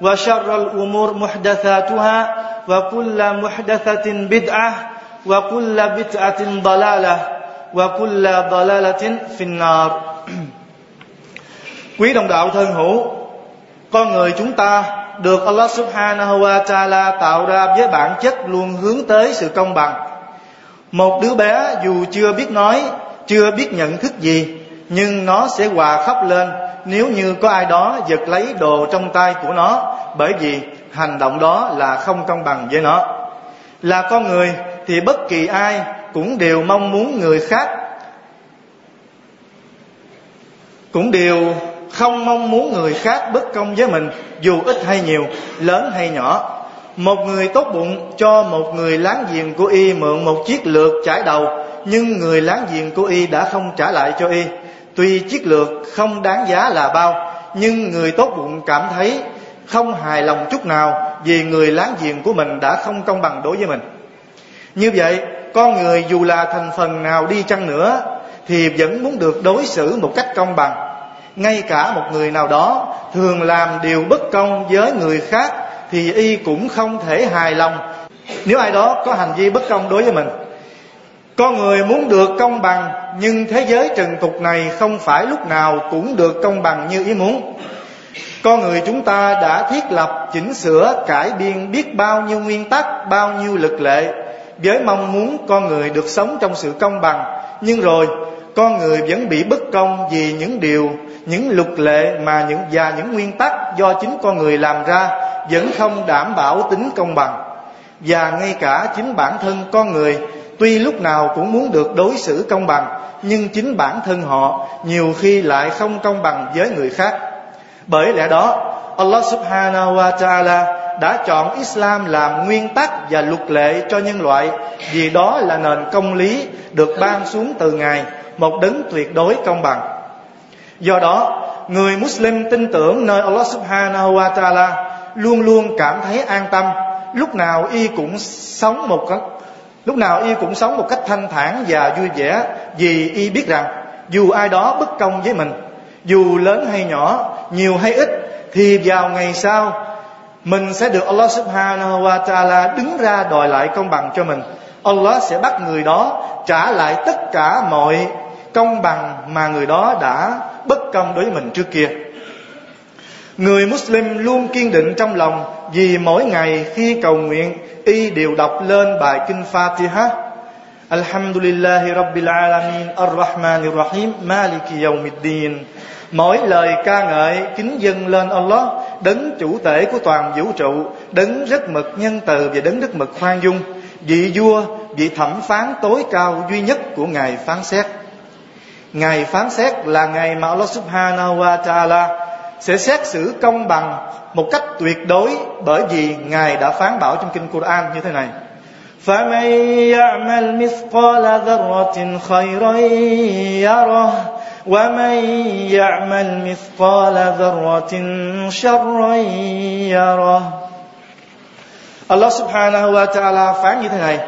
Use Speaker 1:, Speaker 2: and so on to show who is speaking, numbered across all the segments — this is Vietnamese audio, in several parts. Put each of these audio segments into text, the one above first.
Speaker 1: وشر الأمور محدثاتها وكل محدثة بدعة وكل بدعة ضلالة وكل ضلالة في النار Quý đồng đạo thân hữu Con người chúng ta được Allah subhanahu wa ta'ala tạo ra với bản chất luôn hướng tới sự công bằng Một đứa bé dù chưa biết nói, chưa biết nhận thức gì Nhưng nó sẽ hòa khóc lên nếu như có ai đó giật lấy đồ trong tay của nó, bởi vì hành động đó là không công bằng với nó. Là con người thì bất kỳ ai cũng đều mong muốn người khác, cũng đều không mong muốn người khác bất công với mình, dù ít hay nhiều, lớn hay nhỏ. Một người tốt bụng cho một người láng giềng của y mượn một chiếc lược chải đầu, nhưng người láng giềng của y đã không trả lại cho y tuy chiếc lược không đáng giá là bao, nhưng người tốt bụng cảm thấy không hài lòng chút nào vì người láng giềng của mình đã không công bằng đối với mình. Như vậy, con người dù là thành phần nào đi chăng nữa thì vẫn muốn được đối xử một cách công bằng. Ngay cả một người nào đó thường làm điều bất công với người khác thì y cũng không thể hài lòng. Nếu ai đó có hành vi bất công đối với mình con người muốn được công bằng, nhưng thế giới trần tục này không phải lúc nào cũng được công bằng như ý muốn. Con người chúng ta đã thiết lập, chỉnh sửa, cải biên biết bao nhiêu nguyên tắc, bao nhiêu lực lệ, với mong muốn con người được sống trong sự công bằng. Nhưng rồi con người vẫn bị bất công vì những điều, những luật lệ mà những, và những nguyên tắc do chính con người làm ra vẫn không đảm bảo tính công bằng. Và ngay cả chính bản thân con người tuy lúc nào cũng muốn được đối xử công bằng, nhưng chính bản thân họ nhiều khi lại không công bằng với người khác. Bởi lẽ đó, Allah subhanahu wa ta'ala đã chọn Islam làm nguyên tắc và luật lệ cho nhân loại, vì đó là nền công lý được ban xuống từ Ngài, một đấng tuyệt đối công bằng. Do đó, người Muslim tin tưởng nơi Allah subhanahu wa ta'ala luôn luôn cảm thấy an tâm. Lúc nào y cũng sống một lúc nào y cũng sống một cách thanh thản và vui vẻ, vì y biết rằng, dù ai đó bất công với mình, dù lớn hay nhỏ, nhiều hay ít, thì vào ngày sau, mình sẽ được Allah subhanahu wa ta'ala đứng ra đòi lại công bằng cho mình. Allah sẽ bắt người đó trả lại tất cả mọi công bằng mà người đó đã bất công đối với mình trước kia. Người Muslim luôn kiên định trong lòng vì mỗi ngày khi cầu nguyện y đều đọc lên bài kinh Fatiha. Alhamdulillahi Rabbil Alamin Ar-Rahmanir Rahim Maliki Yawmiddin. Mỗi lời ca ngợi kính dâng lên Allah Đấng chủ tể của toàn vũ trụ Đấng rất mực nhân từ và đấng rất mực khoan dung. Vị vua, vị thẩm phán tối cao duy nhất của Ngài phán xét. Ngày phán xét là ngày mà Allah subhanahu wa ta'ala sẽ xét xử công bằng một cách tuyệt đối bởi vì Ngài đã phán bảo trong kinh Quran như thế này فمن يعمل مثقال ذرة خيرا يره ومن يعمل مثقال ذرة شرا يره Allah subhanahu wa ta'ala phán như thế này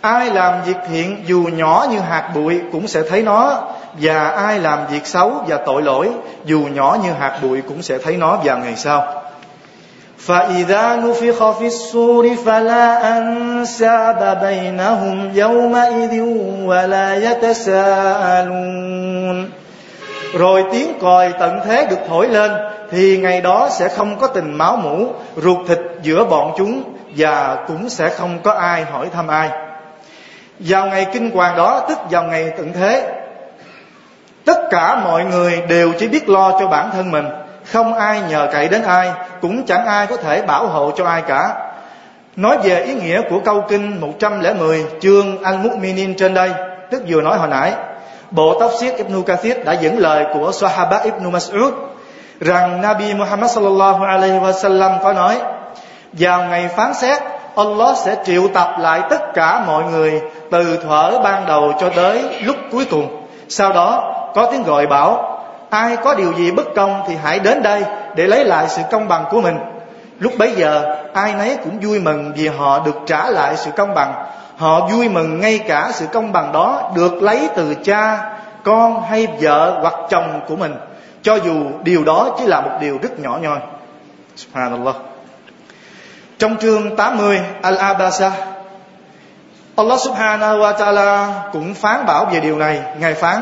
Speaker 1: ai làm việc thiện dù nhỏ như hạt bụi cũng sẽ thấy nó và ai làm việc xấu và tội lỗi dù nhỏ như hạt bụi cũng sẽ thấy nó vào ngày sau فإذا نفخ في الصور فلا أنساب بينهم يومئذ ولا يتساءلون Rồi tiếng còi tận thế được thổi lên Thì ngày đó sẽ không có tình máu mủ Ruột thịt giữa bọn chúng Và cũng sẽ không có ai hỏi thăm ai Vào ngày kinh hoàng đó Tức vào ngày tận thế Tất cả mọi người đều chỉ biết lo cho bản thân mình. Không ai nhờ cậy đến ai, cũng chẳng ai có thể bảo hộ cho ai cả. Nói về ý nghĩa của câu kinh 110 chương al mukminin trên đây, tức vừa nói hồi nãy, bộ tóc siết Ibn Kathir đã dẫn lời của Sahaba Ibn Mas'ud, rằng Nabi Muhammad sallallahu alaihi wasallam có nói, vào ngày phán xét, Allah sẽ triệu tập lại tất cả mọi người từ thuở ban đầu cho tới lúc cuối cùng. Sau đó có tiếng gọi bảo, ai có điều gì bất công thì hãy đến đây để lấy lại sự công bằng của mình. Lúc bấy giờ, ai nấy cũng vui mừng vì họ được trả lại sự công bằng. Họ vui mừng ngay cả sự công bằng đó được lấy từ cha, con hay vợ hoặc chồng của mình. Cho dù điều đó chỉ là một điều rất nhỏ nhoi. Subhanallah. Trong chương 80 Al-Abasa, Allah subhanahu wa ta'ala cũng phán bảo về điều này. Ngài phán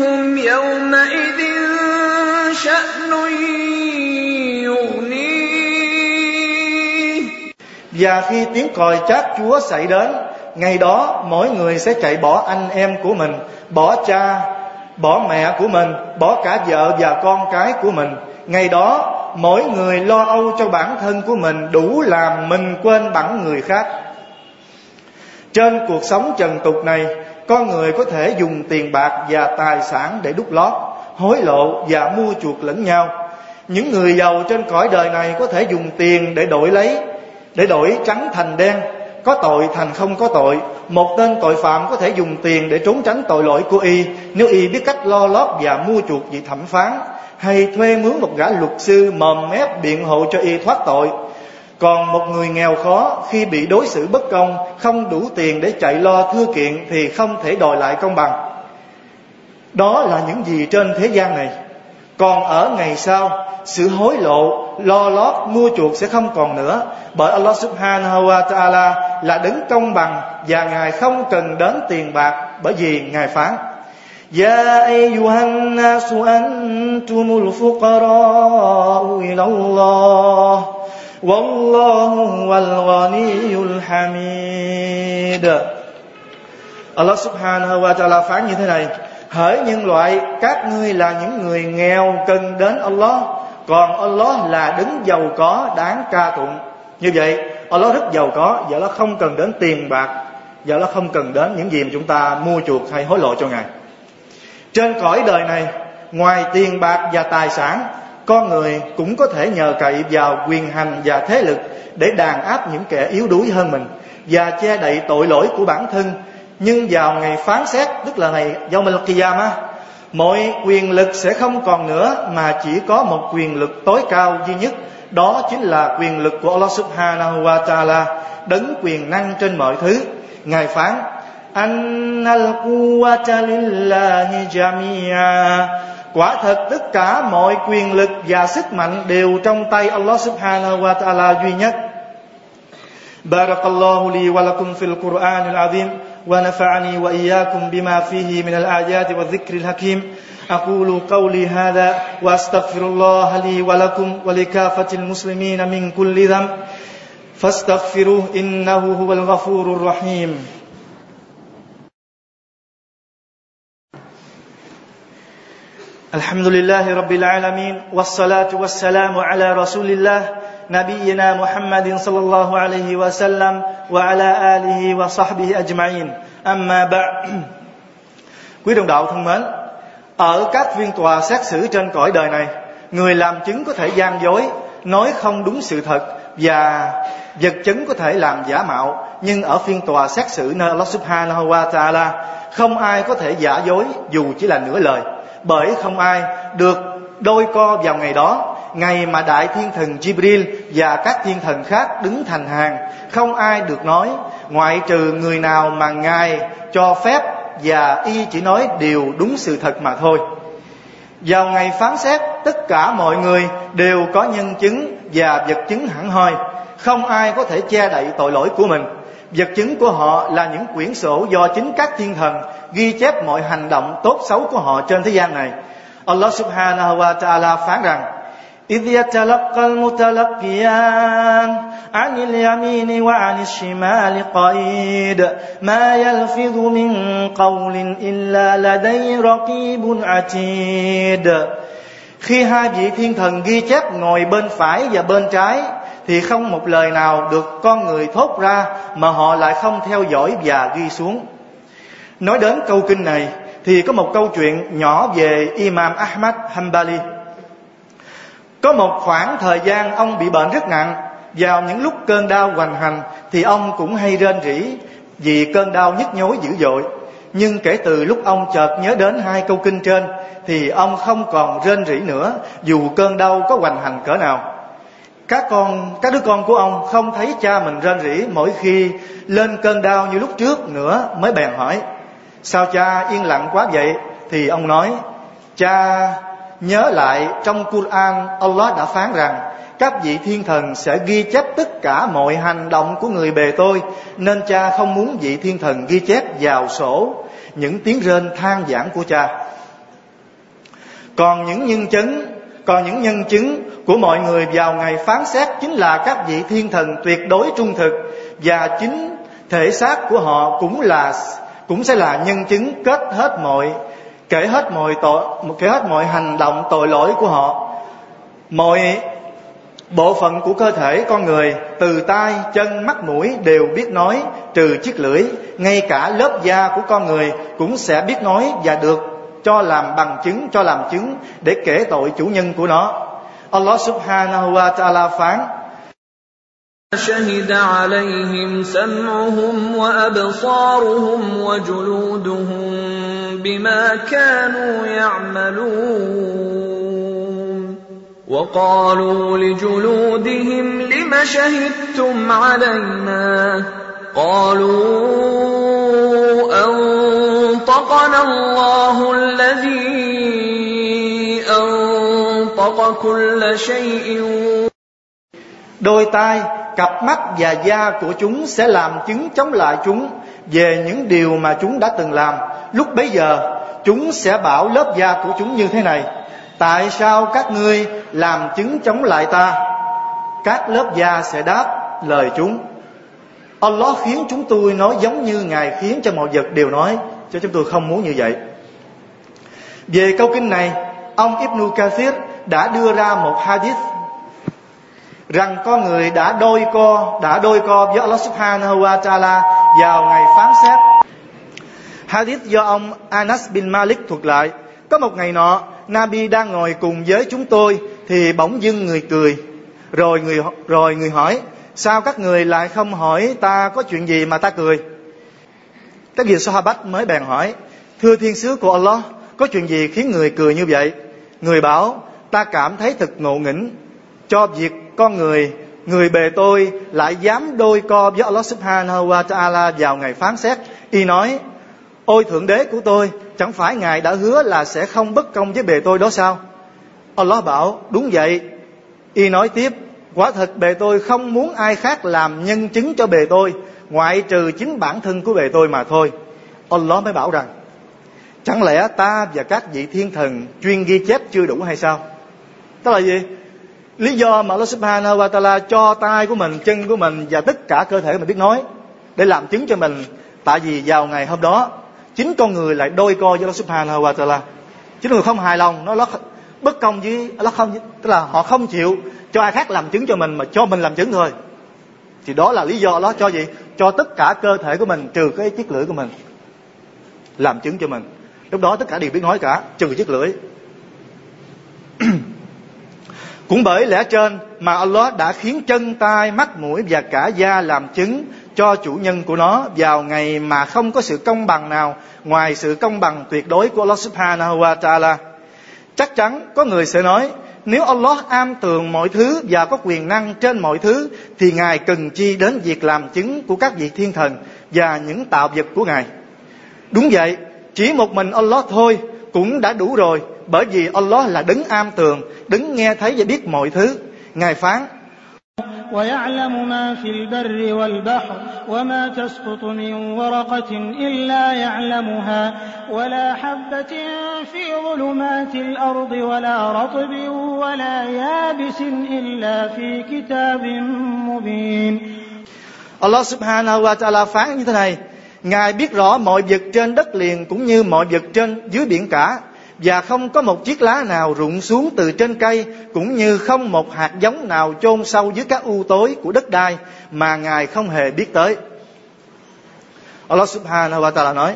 Speaker 2: منهم يومئذ شأن يغنيه
Speaker 1: Và khi tiếng còi chát chúa xảy đến Ngày đó mỗi người sẽ chạy bỏ anh em của mình Bỏ cha, bỏ mẹ của mình Bỏ cả vợ và con cái của mình Ngày đó mỗi người lo âu cho bản thân của mình Đủ làm mình quên bẵng người khác Trên cuộc sống trần tục này con người có thể dùng tiền bạc và tài sản để đúc lót, Hối lộ và mua chuộc lẫn nhau. Những người giàu trên cõi đời này có thể dùng tiền để đổi lấy, Để đổi trắng thành đen. Có tội thành không có tội. Một tên tội phạm có thể dùng tiền để trốn tránh tội lỗi của y, Nếu y biết cách lo lót và mua chuộc vị thẩm phán, Hay thuê mướn một gã luật sư mồm mép biện hộ cho y thoát tội còn một người nghèo khó khi bị đối xử bất công không đủ tiền để chạy lo thư kiện thì không thể đòi lại công bằng đó là những gì trên thế gian này còn ở ngày sau sự hối lộ lo lót mua chuộc sẽ không còn nữa bởi Allah subhanahu wa ta'ala là đứng công bằng và ngài không cần đến tiền bạc bởi vì ngài phán يا أيها الناس أنتم الفقراء إلى الله Wallahu wal ghaniyul hamid. Allah subhanahu wa ta'ala phán như thế này, Hỡi nhân loại, Các ngươi là những người nghèo cần đến Allah, Còn Allah là đứng giàu có đáng ca tụng. Như vậy, Allah rất giàu có Và nó không cần đến tiền bạc Và nó không cần đến những gì mà chúng ta mua chuộc hay hối lộ cho Ngài. Trên cõi đời này, Ngoài tiền bạc và tài sản con người cũng có thể nhờ cậy vào quyền hành và thế lực để đàn áp những kẻ yếu đuối hơn mình và che đậy tội lỗi của bản thân. Nhưng vào ngày phán xét, tức là ngày Yawm al-Qiyamah mọi quyền lực sẽ không còn nữa mà chỉ có một quyền lực tối cao duy nhất. Đó chính là quyền lực của Allah Subhanahu wa Taala, đấng quyền năng trên mọi thứ. Ngài phán, annal quwwata lillahi jami'a. Quả thật tất cả mọi quyền lực và sức mạnh đều trong tay Allah subhanahu wa ta'ala duy nhất. بارك الله لي ولكم في القرآن العظيم ونفعني وإياكم بما فيه من الآيات والذكر الحكيم أقول قولي هذا وأستغفر الله لي ولكم ولكافة المسلمين من كل ذنب فاستغفروه إنه هو الغفور الرحيم الحمد لله رب العالمين والصلاة والسلام على رسول الله نبينا محمد صلى الله عليه وسلم وعلى آله وصحبه أجمعين أما بعد Quý đồng đạo thân mến, ở các phiên tòa xét xử trên cõi đời này, người làm chứng có thể gian dối, nói không đúng sự thật và vật chứng có thể làm giả mạo, nhưng ở phiên tòa xét xử nơi Allah Subhanahu wa Taala, không ai có thể giả dối dù chỉ là nửa lời, bởi không ai được đôi co vào ngày đó. Ngày mà đại thiên thần Jibril và các thiên thần khác đứng thành hàng, không ai được nói, ngoại trừ người nào mà ngài cho phép và y chỉ nói điều đúng sự thật mà thôi. Vào ngày phán xét, tất cả mọi người đều có nhân chứng và vật chứng hẳn hoi. không ai có thể che đậy tội lỗi của mình vật chứng của họ là những quyển sổ do chính các thiên thần ghi chép mọi hành động tốt xấu của họ trên thế gian này Allah subhanahu wa ta'ala phán rằng إذ يتلقى المتلقيان عن اليمين وعن الشمال قعيد ما يلفظ من قول إلا لدي رقيب عتيد Khi hai vị thiên thần ghi chép ngồi bên phải và bên trái thì không một lời nào được con người thốt ra Mà họ lại không theo dõi và ghi xuống. Nói đến câu kinh này, Thì có một câu chuyện nhỏ về Imam Ahmad Hanbali. Có một khoảng thời gian ông bị bệnh rất nặng, Vào những lúc cơn đau hoành hành Thì ông cũng hay rên rỉ Vì cơn đau nhức nhối dữ dội. Nhưng kể từ lúc ông chợt nhớ đến hai câu kinh trên Thì ông không còn rên rỉ nữa Dù cơn đau có hoành hành cỡ nào các con, các đứa con của ông không thấy cha mình rên rỉ mỗi khi lên cơn đau như lúc trước nữa mới bèn hỏi, sao cha yên lặng quá vậy? Thì ông nói, cha, Nhớ lại trong Quran Allah đã phán rằng, các vị thiên thần sẽ ghi chép tất cả mọi hành động của người bề tôi, nên cha không muốn vị thiên thần ghi chép vào sổ những tiếng rên than giảng của cha. Còn những nhân chứng, còn những nhân chứng của mọi người vào ngày phán xét chính là các vị thiên thần tuyệt đối trung thực, và chính thể xác của họ cũng là, cũng sẽ là nhân chứng kết hết mọi, kể hết mọi tội, kể hết mọi hành động tội lỗi của họ. Mọi bộ phận của cơ thể con người, từ tai, chân, mắt, mũi đều biết nói, trừ chiếc lưỡi, ngay cả lớp da của con người cũng sẽ biết nói và được cho làm bằng chứng, cho làm chứng để kể tội chủ nhân của nó. Allah subhanahu wa ta'ala phán
Speaker 2: شهد عليهم سمعهم وابصارهم وجلودهم بما كانوا يعملون وقالوا لجلودهم لم شهدتم علينا؟ قالوا انطقنا الله كل شيء
Speaker 1: đôi tai cặp mắt và da của chúng sẽ làm chứng chống lại chúng về những điều mà chúng đã từng làm lúc bấy giờ chúng sẽ bảo lớp da của chúng như thế này tại sao các ngươi làm chứng chống lại ta các lớp da sẽ đáp lời chúng Allah khiến chúng tôi nói giống như Ngài khiến cho mọi vật đều nói Cho chúng tôi không muốn như vậy Về câu kinh này Ông Ibn Kathir đã đưa ra một hadith rằng con người đã đôi co đã đôi co với Allah Subhanahu wa Taala vào ngày phán xét. Hadith do ông Anas bin Malik thuật lại. Có một ngày nọ, Nabi đang ngồi cùng với chúng tôi thì bỗng dưng người cười. Rồi người rồi người hỏi, sao các người lại không hỏi ta có chuyện gì mà ta cười? Các vị Sahabat mới bèn hỏi, thưa thiên sứ của Allah, có chuyện gì khiến người cười như vậy? Người bảo, ta cảm thấy thật ngộ nghĩnh. Cho việc con người người bề tôi lại dám đôi co với Allah Subhanahu wa Taala vào ngày phán xét. Y nói, ôi thượng đế của tôi, chẳng phải ngài đã hứa là sẽ không bất công với bề tôi đó sao? Allah bảo, đúng vậy. Y nói tiếp, quả thật bề tôi không muốn ai khác làm nhân chứng cho bề tôi, ngoại trừ chính bản thân của bề tôi mà thôi. Allah mới bảo rằng, chẳng lẽ ta và các vị thiên thần chuyên ghi chép chưa đủ hay sao? Tức là gì? Lý do mà Allah Subhanahu wa Taala cho tay của mình, chân của mình và tất cả cơ thể mình biết nói để làm chứng cho mình. Tại vì vào ngày hôm đó chính con người lại đôi co với Allah Subhanahu wa Taala. Chính người không hài lòng, nó bất công với Allah không tức là họ không chịu cho ai khác làm chứng cho mình mà cho mình làm chứng thôi. Thì đó là lý do đó cho gì? Cho tất cả cơ thể của mình trừ cái chiếc lưỡi của mình làm chứng cho mình. Lúc đó tất cả đều biết nói cả trừ chiếc lưỡi. cũng bởi lẽ trên mà Allah đã khiến chân tay mắt mũi và cả da làm chứng cho chủ nhân của nó vào ngày mà không có sự công bằng nào ngoài sự công bằng tuyệt đối của Allah Subhanahu wa Taala. Chắc chắn có người sẽ nói nếu Allah am tường mọi thứ và có quyền năng trên mọi thứ thì Ngài cần chi đến việc làm chứng của các vị thiên thần và những tạo vật của Ngài. Đúng vậy, chỉ một mình Allah thôi cũng đã đủ rồi bởi vì Allah là đứng am tường, đứng nghe thấy và biết mọi thứ. Ngài phán
Speaker 3: ويعلم ما في البر والبحر وما تسقط من ورقة إلا يعلمها ولا حبة في ظلمات الأرض ولا رطب ولا يابس إلا في كتاب مبين
Speaker 1: Allah subhanahu wa ta'ala phán như thế này Ngài biết rõ mọi vật trên đất liền cũng như mọi vật trên dưới biển cả, và không có một chiếc lá nào rụng xuống từ trên cây, cũng như không một hạt giống nào chôn sâu dưới các u tối của đất đai mà ngài không hề biết tới. Allah subhanahu wa ta'ala nói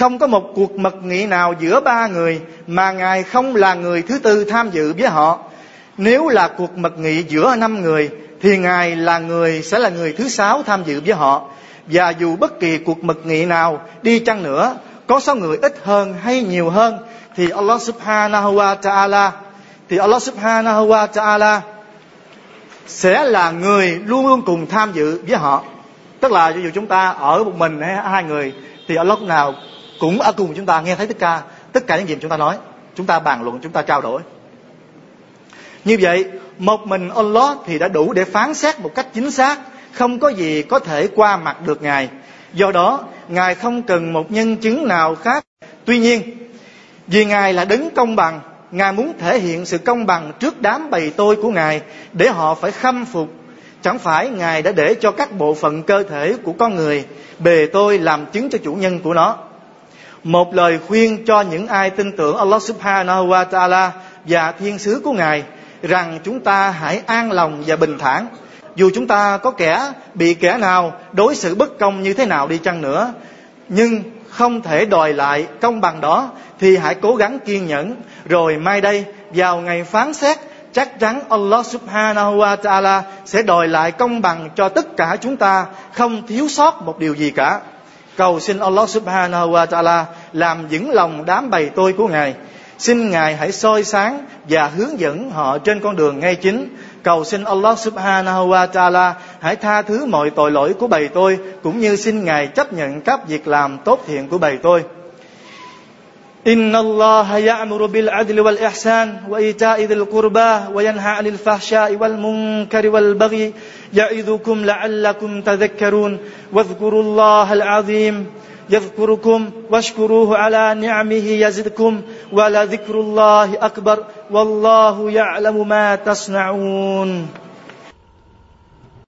Speaker 1: không có một cuộc mật nghị nào giữa ba người, mà ngài không là người thứ tư tham dự với họ. Nếu là cuộc mật nghị giữa năm người, thì ngài là người, sẽ là người thứ sáu tham dự với họ. Và dù bất kỳ cuộc mật nghị nào đi chăng nữa, có số người ít hơn hay nhiều hơn, thì Allah subhanahu wa ta'ala, thì Allah subhanahu wa ta'ala sẽ là người luôn luôn cùng tham dự với họ. Tức là ví dụ chúng ta ở một mình hay hai người, thì Allah lúc nào cũng ở cùng chúng ta, nghe thấy tất cả tất cả những gì chúng ta nói, chúng ta bàn luận, chúng ta trao đổi. Như vậy, một mình Allah thì đã đủ để phán xét một cách chính xác, không có gì có thể qua mặt được ngài. Do đó, ngài không cần một nhân chứng nào khác. Tuy nhiên, vì ngài là đứng công bằng, ngài muốn thể hiện sự công bằng trước đám bầy tôi của ngài để họ phải khâm phục. Chẳng phải ngài đã để cho các bộ phận cơ thể của con người bề tôi làm chứng cho chủ nhân của nó một lời khuyên cho những ai tin tưởng Allah subhanahu wa ta'ala và thiên sứ của Ngài rằng chúng ta hãy an lòng và bình thản. Dù chúng ta có kẻ, bị kẻ nào đối xử bất công như thế nào đi chăng nữa, nhưng không thể đòi lại công bằng đó, thì hãy cố gắng kiên nhẫn. Rồi mai đây, vào ngày phán xét, chắc chắn Allah subhanahu wa ta'ala sẽ đòi lại công bằng cho tất cả chúng ta, không thiếu sót một điều gì cả cầu xin Allah subhanahu wa ta'ala làm vững lòng đám bầy tôi của Ngài. Xin Ngài hãy soi sáng và hướng dẫn họ trên con đường ngay chính. Cầu xin Allah subhanahu wa ta'ala hãy tha thứ mọi tội lỗi của bầy tôi, cũng như xin Ngài chấp nhận các việc làm tốt thiện của bầy tôi. إن الله يأمر بالعدل والإحسان وإيتاء ذي القربى وينهى عن الفحشاء والمنكر والبغي يعظكم لعلكم تذكرون واذكروا الله العظيم يذكركم واشكروه على نعمه يزدكم ولذكر الله أكبر والله يعلم ما تصنعون